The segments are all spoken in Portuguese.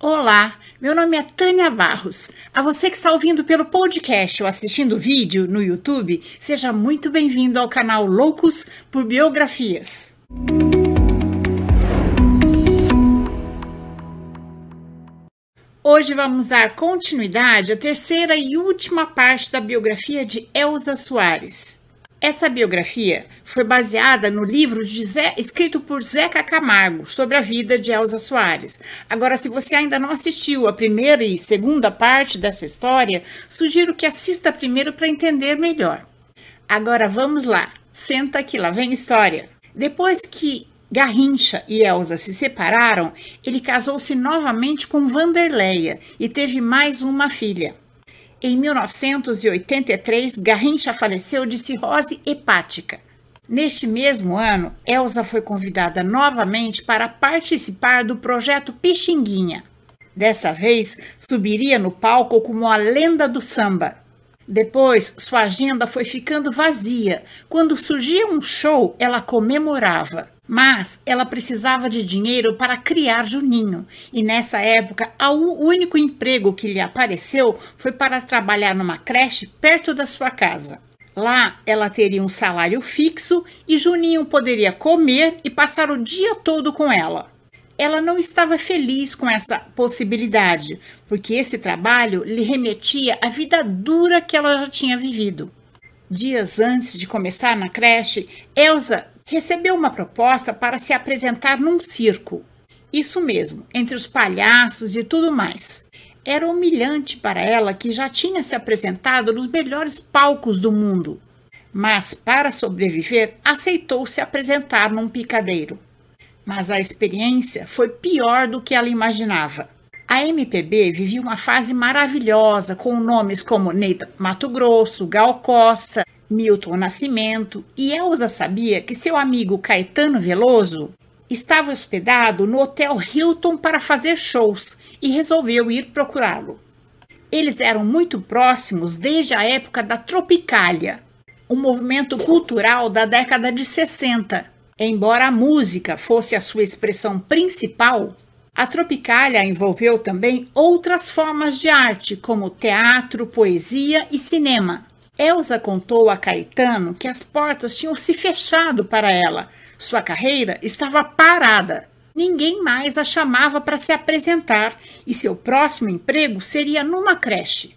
Olá, meu nome é Tânia Barros. A você que está ouvindo pelo podcast ou assistindo o vídeo no YouTube, seja muito bem-vindo ao canal Loucos por Biografias. Hoje vamos dar continuidade à terceira e última parte da biografia de Elza Soares. Essa biografia foi baseada no livro Zé, escrito por Zeca Camargo sobre a vida de Elza Soares. Agora, se você ainda não assistiu a primeira e segunda parte dessa história, sugiro que assista primeiro para entender melhor. Agora vamos lá, senta que lá vem história. Depois que Garrincha e Elsa se separaram, ele casou-se novamente com Vanderleia e teve mais uma filha. Em 1983, Garrincha faleceu de cirrose hepática. Neste mesmo ano, Elsa foi convidada novamente para participar do projeto Pixinguinha. Dessa vez, subiria no palco como a lenda do samba. Depois, sua agenda foi ficando vazia. Quando surgia um show, ela comemorava. Mas ela precisava de dinheiro para criar Juninho, e nessa época o único emprego que lhe apareceu foi para trabalhar numa creche perto da sua casa. Lá ela teria um salário fixo e Juninho poderia comer e passar o dia todo com ela. Ela não estava feliz com essa possibilidade, porque esse trabalho lhe remetia à vida dura que ela já tinha vivido. Dias antes de começar na creche, Elsa recebeu uma proposta para se apresentar num circo. Isso mesmo, entre os palhaços e tudo mais. Era humilhante para ela que já tinha se apresentado nos melhores palcos do mundo. Mas, para sobreviver, aceitou se apresentar num picadeiro. Mas a experiência foi pior do que ela imaginava. A MPB vivia uma fase maravilhosa com nomes como Neita Mato Grosso, Gal Costa, Milton Nascimento, e Elsa sabia que seu amigo Caetano Veloso estava hospedado no Hotel Hilton para fazer shows e resolveu ir procurá-lo. Eles eram muito próximos desde a época da Tropicália, um movimento cultural da década de 60. Embora a música fosse a sua expressão principal, a Tropicália envolveu também outras formas de arte, como teatro, poesia e cinema. Elsa contou a Caetano que as portas tinham se fechado para ela. Sua carreira estava parada. Ninguém mais a chamava para se apresentar e seu próximo emprego seria numa creche.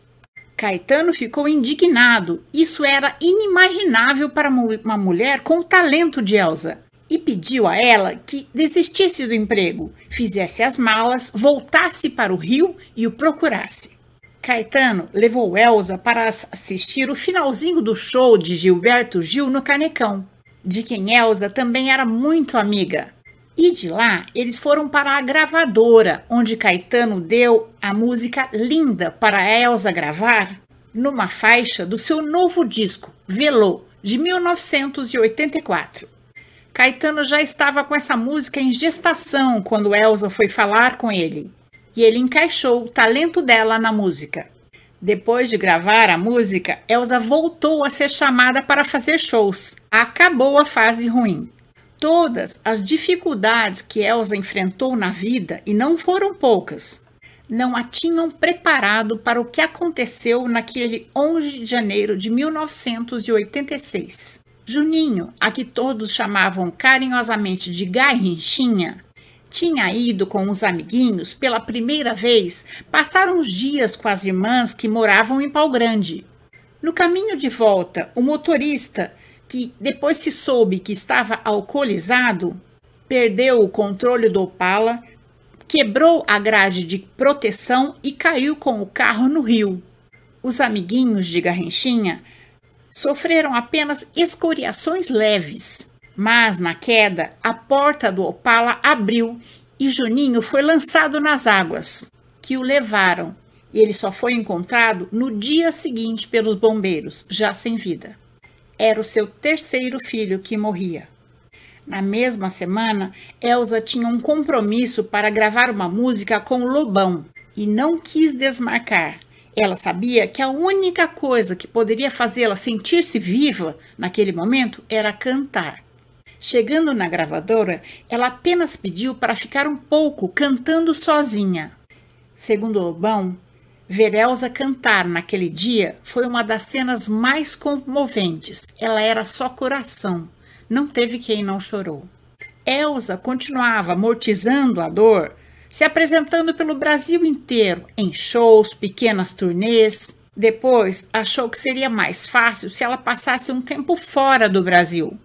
Caetano ficou indignado. Isso era inimaginável para uma mulher com o talento de Elsa e pediu a ela que desistisse do emprego, fizesse as malas, voltasse para o Rio e o procurasse. Caetano levou Elsa para assistir o finalzinho do show de Gilberto Gil no Canecão, de quem Elsa também era muito amiga. E de lá eles foram para a gravadora, onde Caetano deu a música Linda para Elsa gravar numa faixa do seu novo disco, Velô, de 1984. Caetano já estava com essa música em gestação quando Elsa foi falar com ele e ele encaixou o talento dela na música. Depois de gravar a música, Elsa voltou a ser chamada para fazer shows. Acabou a fase ruim. Todas as dificuldades que Elsa enfrentou na vida, e não foram poucas, não a tinham preparado para o que aconteceu naquele 11 de janeiro de 1986. Juninho, a que todos chamavam carinhosamente de Garrinchinha, tinha ido com os amiguinhos pela primeira vez passar uns dias com as irmãs que moravam em Pau Grande. No caminho de volta, o motorista, que depois se soube que estava alcoolizado, perdeu o controle do Opala, quebrou a grade de proteção e caiu com o carro no rio. Os amiguinhos de Garrenchinha sofreram apenas escoriações leves. Mas na queda, a porta do Opala abriu e Juninho foi lançado nas águas, que o levaram. E ele só foi encontrado no dia seguinte pelos bombeiros, já sem vida. Era o seu terceiro filho que morria. Na mesma semana, Elsa tinha um compromisso para gravar uma música com o Lobão e não quis desmarcar. Ela sabia que a única coisa que poderia fazê-la sentir-se viva naquele momento era cantar. Chegando na gravadora, ela apenas pediu para ficar um pouco cantando sozinha. Segundo Lobão, ver Elsa cantar naquele dia foi uma das cenas mais comoventes. Ela era só coração, não teve quem não chorou. Elsa continuava amortizando a dor, se apresentando pelo Brasil inteiro, em shows, pequenas turnês. Depois, achou que seria mais fácil se ela passasse um tempo fora do Brasil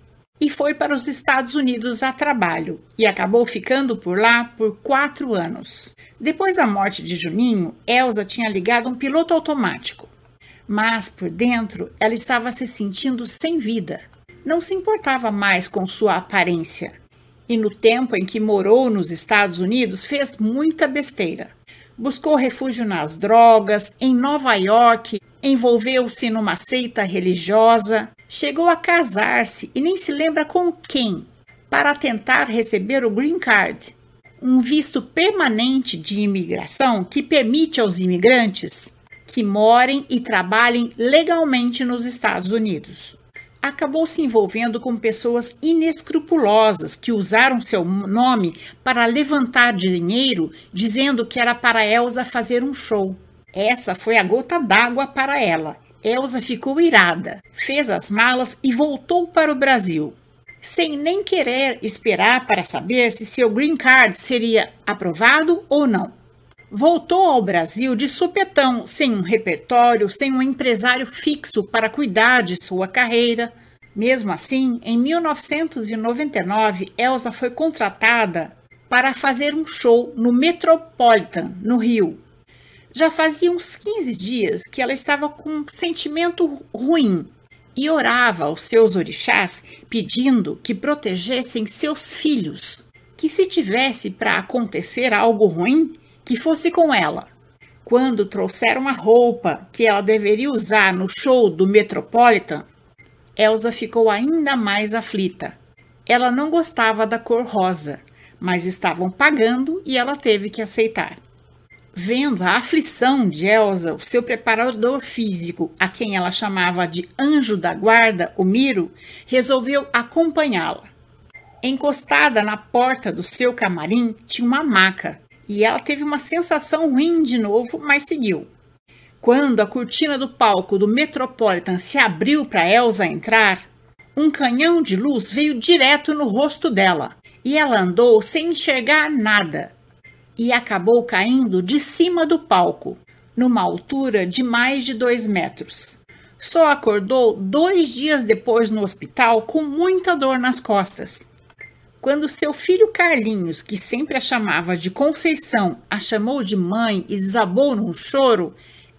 e foi para os Estados Unidos a trabalho e acabou ficando por lá por quatro anos. Depois da morte de Juninho, Elsa tinha ligado um piloto automático, mas por dentro ela estava se sentindo sem vida. Não se importava mais com sua aparência. E no tempo em que morou nos Estados Unidos, fez muita besteira. Buscou refúgio nas drogas, em Nova York, envolveu-se numa seita religiosa, chegou a casar-se e nem se lembra com quem, para tentar receber o Green Card, um visto permanente de imigração que permite aos imigrantes que morem e trabalhem legalmente nos Estados Unidos. Acabou se envolvendo com pessoas inescrupulosas que usaram seu nome para levantar dinheiro, dizendo que era para Elsa fazer um show. Essa foi a gota d'água para ela Elsa ficou irada, fez as malas e voltou para o Brasil, sem nem querer esperar para saber se seu green card seria aprovado ou não. Voltou ao Brasil de supetão, sem um repertório, sem um empresário fixo para cuidar de sua carreira. Mesmo assim, em 1999, Elsa foi contratada para fazer um show no Metropolitan, no Rio. Já fazia uns 15 dias que ela estava com um sentimento ruim e orava aos seus orixás pedindo que protegessem seus filhos, que se tivesse para acontecer algo ruim, que fosse com ela. Quando trouxeram a roupa que ela deveria usar no show do Metropolitan, Elsa ficou ainda mais aflita. Ela não gostava da cor rosa, mas estavam pagando e ela teve que aceitar. Vendo a aflição de Elsa, o seu preparador físico, a quem ela chamava de anjo da guarda, o Miro, resolveu acompanhá-la. Encostada na porta do seu camarim tinha uma maca e ela teve uma sensação ruim de novo, mas seguiu. Quando a cortina do palco do Metropolitan se abriu para Elsa entrar, um canhão de luz veio direto no rosto dela e ela andou sem enxergar nada e acabou caindo de cima do palco, numa altura de mais de dois metros. Só acordou dois dias depois no hospital com muita dor nas costas. Quando seu filho Carlinhos, que sempre a chamava de Conceição, a chamou de mãe e desabou num choro,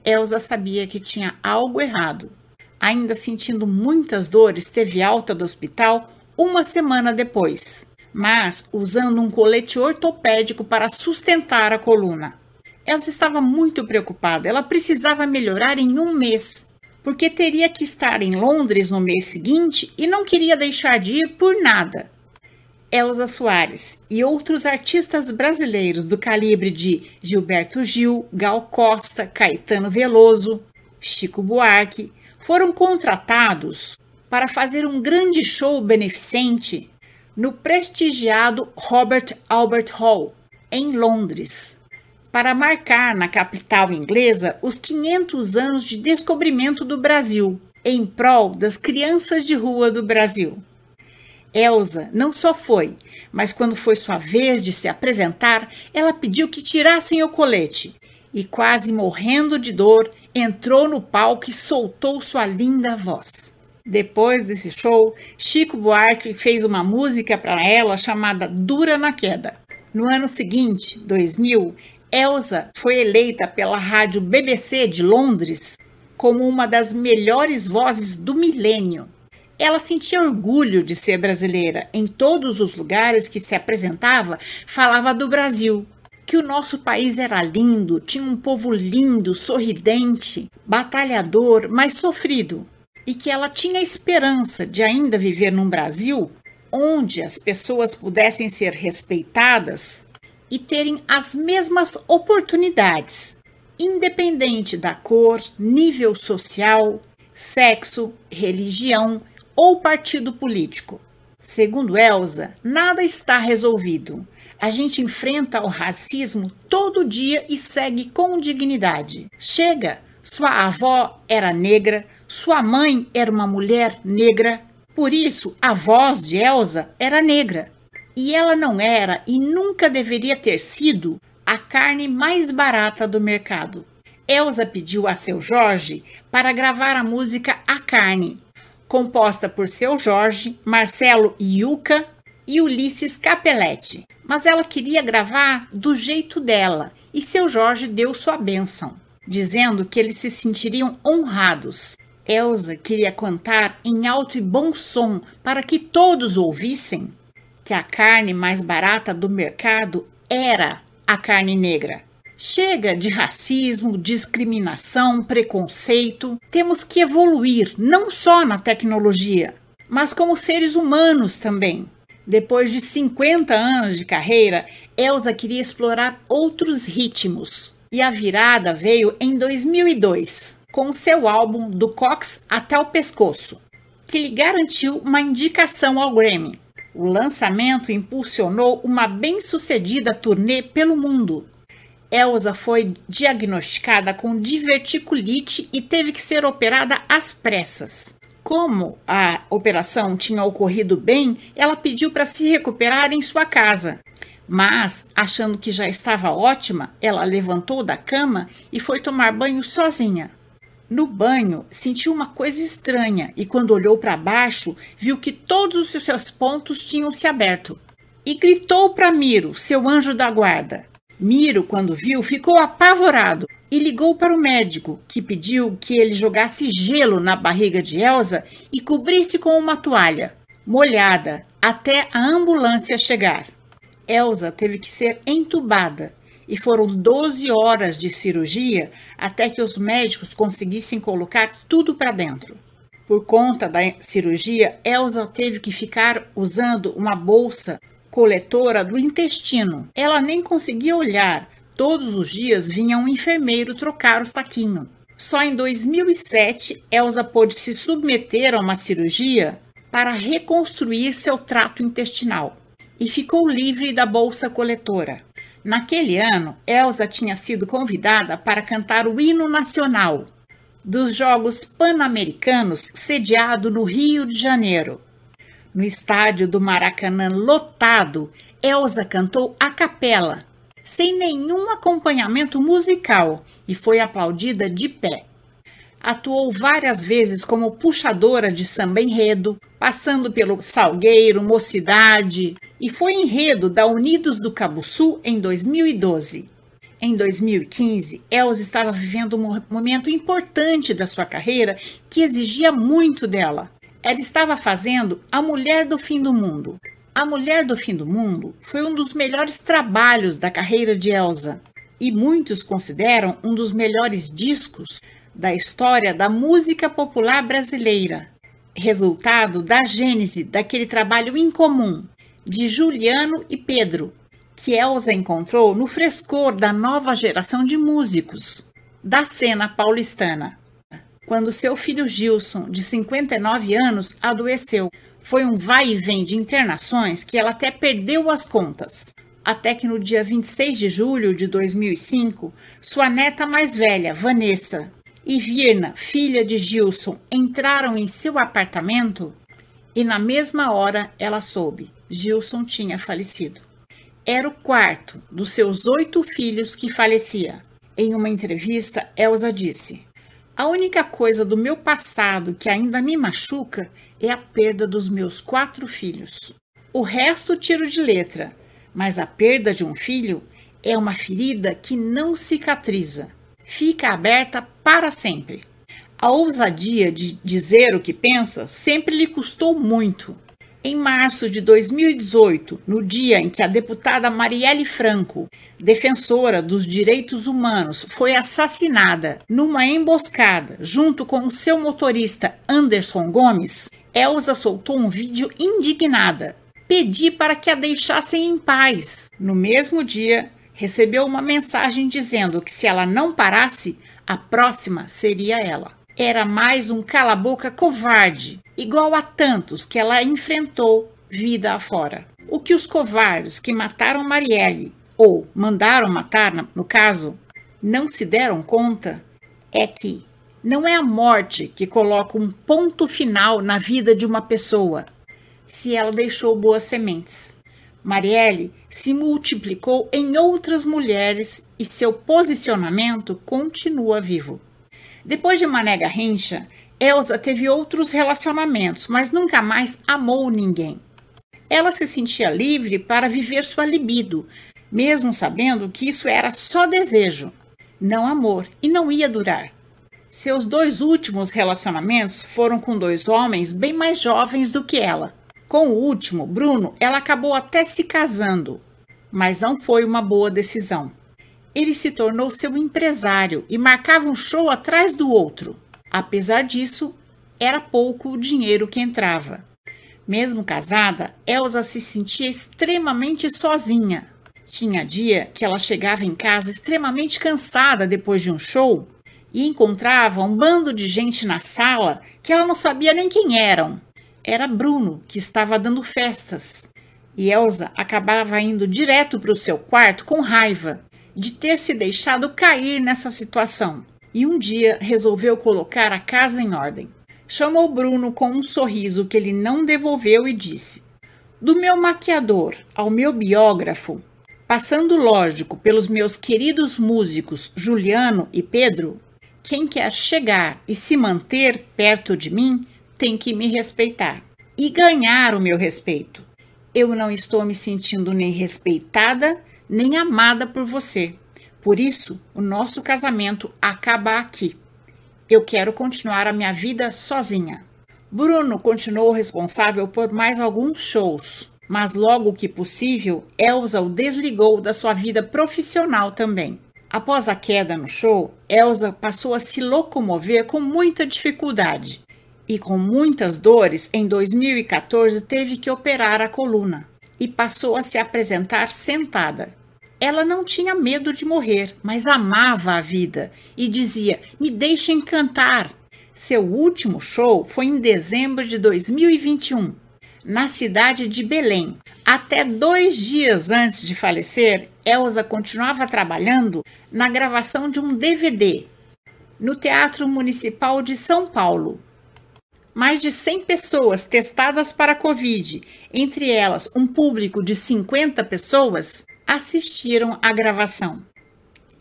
Elsa sabia que tinha algo errado. Ainda sentindo muitas dores, teve alta do hospital uma semana depois mas usando um colete ortopédico para sustentar a coluna. Ela estava muito preocupada, ela precisava melhorar em um mês, porque teria que estar em Londres no mês seguinte e não queria deixar de ir por nada. Elza Soares e outros artistas brasileiros do calibre de Gilberto Gil, Gal Costa, Caetano Veloso, Chico Buarque foram contratados para fazer um grande show beneficente no prestigiado Robert Albert Hall, em Londres, para marcar na capital inglesa os 500 anos de descobrimento do Brasil, em prol das crianças de rua do Brasil. Elsa não só foi, mas quando foi sua vez de se apresentar, ela pediu que tirassem o colete e, quase morrendo de dor, entrou no palco e soltou sua linda voz. Depois desse show, Chico Buarque fez uma música para ela chamada Dura na Queda. No ano seguinte, 2000, Elsa foi eleita pela rádio BBC de Londres como uma das melhores vozes do milênio. Ela sentia orgulho de ser brasileira. Em todos os lugares que se apresentava, falava do Brasil, que o nosso país era lindo, tinha um povo lindo, sorridente, batalhador, mas sofrido e que ela tinha esperança de ainda viver num Brasil onde as pessoas pudessem ser respeitadas e terem as mesmas oportunidades, independente da cor, nível social, sexo, religião ou partido político. Segundo Elsa, nada está resolvido. A gente enfrenta o racismo todo dia e segue com dignidade. Chega! Sua avó era negra, sua mãe era uma mulher negra, por isso a voz de Elsa era negra. E ela não era e nunca deveria ter sido a carne mais barata do mercado. Elsa pediu a seu Jorge para gravar a música A Carne, composta por seu Jorge, Marcelo Iuca e Ulisses Capelletti. Mas ela queria gravar do jeito dela e seu Jorge deu sua bênção, dizendo que eles se sentiriam honrados. Elsa queria cantar em alto e bom som para que todos ouvissem que a carne mais barata do mercado era a carne negra. Chega de racismo, discriminação, preconceito. Temos que evoluir não só na tecnologia, mas como seres humanos também. Depois de 50 anos de carreira, Elsa queria explorar outros ritmos. E a virada veio em 2002, com seu álbum Do Cox até o Pescoço, que lhe garantiu uma indicação ao Grammy. O lançamento impulsionou uma bem-sucedida turnê pelo mundo. Elsa foi diagnosticada com diverticulite e teve que ser operada às pressas. Como a operação tinha ocorrido bem, ela pediu para se recuperar em sua casa. Mas, achando que já estava ótima, ela levantou da cama e foi tomar banho sozinha. No banho, sentiu uma coisa estranha e, quando olhou para baixo, viu que todos os seus pontos tinham se aberto. E gritou para Miro, seu anjo da guarda. Miro, quando viu, ficou apavorado e ligou para o médico, que pediu que ele jogasse gelo na barriga de Elsa e cobrisse com uma toalha, molhada, até a ambulância chegar. Elsa teve que ser entubada e foram 12 horas de cirurgia até que os médicos conseguissem colocar tudo para dentro. Por conta da cirurgia, Elsa teve que ficar usando uma bolsa coletora do intestino. Ela nem conseguia olhar. Todos os dias vinha um enfermeiro trocar o saquinho. Só em 2007, Elsa pôde se submeter a uma cirurgia para reconstruir seu trato intestinal e ficou livre da bolsa coletora. Naquele ano, Elsa tinha sido convidada para cantar o hino nacional dos Jogos Pan-Americanos sediado no Rio de Janeiro. No estádio do Maracanã lotado, Elsa cantou a capela, sem nenhum acompanhamento musical, e foi aplaudida de pé. Atuou várias vezes como puxadora de samba enredo, passando pelo Salgueiro, Mocidade, e foi enredo da Unidos do Cabo Sul em 2012. Em 2015, Elza estava vivendo um momento importante da sua carreira que exigia muito dela. Ela estava fazendo A Mulher do Fim do Mundo. A Mulher do Fim do Mundo foi um dos melhores trabalhos da carreira de Elsa e muitos consideram um dos melhores discos da história da música popular brasileira, resultado da gênese daquele trabalho incomum de Juliano e Pedro, que Elsa encontrou no frescor da nova geração de músicos da cena paulistana. Quando seu filho Gilson, de 59 anos, adoeceu, foi um vai e vem de internações que ela até perdeu as contas. Até que no dia 26 de julho de 2005, sua neta mais velha, Vanessa, e Virna, filha de Gilson, entraram em seu apartamento e na mesma hora ela soube: Gilson tinha falecido. Era o quarto dos seus oito filhos que falecia. Em uma entrevista, Elsa disse: A única coisa do meu passado que ainda me machuca é a perda dos meus quatro filhos. O resto tiro de letra, mas a perda de um filho é uma ferida que não cicatriza fica aberta para sempre. A ousadia de dizer o que pensa sempre lhe custou muito. Em março de 2018, no dia em que a deputada Marielle Franco, defensora dos direitos humanos, foi assassinada numa emboscada junto com o seu motorista Anderson Gomes, Elsa soltou um vídeo indignada. Pedi para que a deixassem em paz. No mesmo dia, recebeu uma mensagem dizendo que se ela não parasse, a próxima seria ela. Era mais um cala-boca covarde, igual a tantos que ela enfrentou vida afora. O que os covardes que mataram Marielle, ou mandaram matar, no caso, não se deram conta é que não é a morte que coloca um ponto final na vida de uma pessoa, se ela deixou boas sementes. Marielle se multiplicou em outras mulheres e seu posicionamento continua vivo. Depois de Mané Garrincha, Elsa teve outros relacionamentos, mas nunca mais amou ninguém. Ela se sentia livre para viver sua libido, mesmo sabendo que isso era só desejo, não amor, e não ia durar. Seus dois últimos relacionamentos foram com dois homens bem mais jovens do que ela. Com o último, Bruno, ela acabou até se casando, mas não foi uma boa decisão. Ele se tornou seu empresário e marcava um show atrás do outro. Apesar disso, era pouco o dinheiro que entrava. Mesmo casada, Elsa se sentia extremamente sozinha. Tinha dia que ela chegava em casa extremamente cansada depois de um show e encontrava um bando de gente na sala que ela não sabia nem quem eram. Era Bruno que estava dando festas. E Elsa acabava indo direto para o seu quarto com raiva de ter se deixado cair nessa situação e um dia resolveu colocar a casa em ordem. Chamou Bruno com um sorriso que ele não devolveu e disse: Do meu maquiador ao meu biógrafo, passando lógico pelos meus queridos músicos Juliano e Pedro, quem quer chegar e se manter perto de mim tem que me respeitar e ganhar o meu respeito. Eu não estou me sentindo nem respeitada nem amada por você. Por isso, o nosso casamento acaba aqui. Eu quero continuar a minha vida sozinha. Bruno continuou responsável por mais alguns shows, mas logo que possível, Elsa o desligou da sua vida profissional também. Após a queda no show, Elsa passou a se locomover com muita dificuldade e com muitas dores. Em 2014, teve que operar a coluna e passou a se apresentar sentada. Ela não tinha medo de morrer, mas amava a vida e dizia: Me deixem cantar. Seu último show foi em dezembro de 2021, na cidade de Belém. Até dois dias antes de falecer, Elsa continuava trabalhando na gravação de um DVD no Teatro Municipal de São Paulo. Mais de 100 pessoas testadas para a Covid, entre elas um público de 50 pessoas, assistiram à gravação.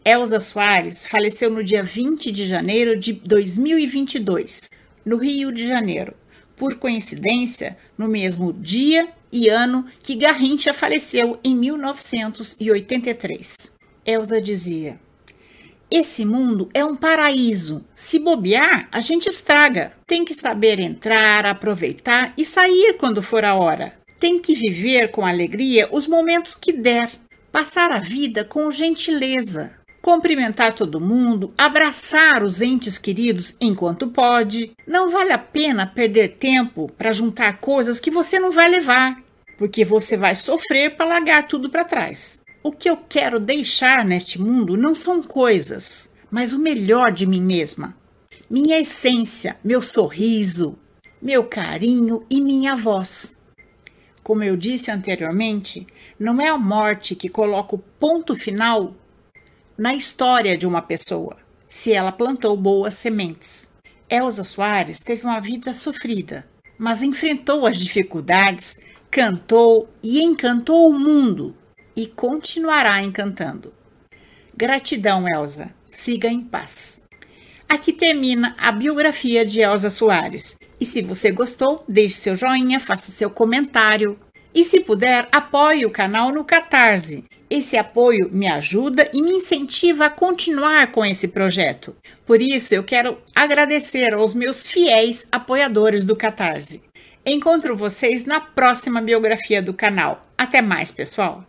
Elza Soares faleceu no dia 20 de janeiro de 2022, no Rio de Janeiro, por coincidência, no mesmo dia e ano que Garrincha faleceu em 1983. Elza dizia: Esse mundo é um paraíso. Se bobear, a gente estraga. Tem que saber entrar, aproveitar e sair quando for a hora. Tem que viver com alegria os momentos que der passar a vida com gentileza, cumprimentar todo mundo, abraçar os entes queridos enquanto pode. Não vale a pena perder tempo para juntar coisas que você não vai levar, porque você vai sofrer para largar tudo para trás. O que eu quero deixar neste mundo não são coisas, mas o melhor de mim mesma. Minha essência, meu sorriso, meu carinho e minha voz. Como eu disse anteriormente, não é a morte que coloca o ponto final na história de uma pessoa, se ela plantou boas sementes. Elsa Soares teve uma vida sofrida, mas enfrentou as dificuldades, cantou e encantou o mundo e continuará encantando. Gratidão, Elsa. Siga em paz. Aqui termina a biografia de Elsa Soares. E se você gostou, deixe seu joinha, faça seu comentário. E se puder, apoie o canal no Catarse. Esse apoio me ajuda e me incentiva a continuar com esse projeto. Por isso, eu quero agradecer aos meus fiéis apoiadores do Catarse. Encontro vocês na próxima biografia do canal. Até mais, pessoal!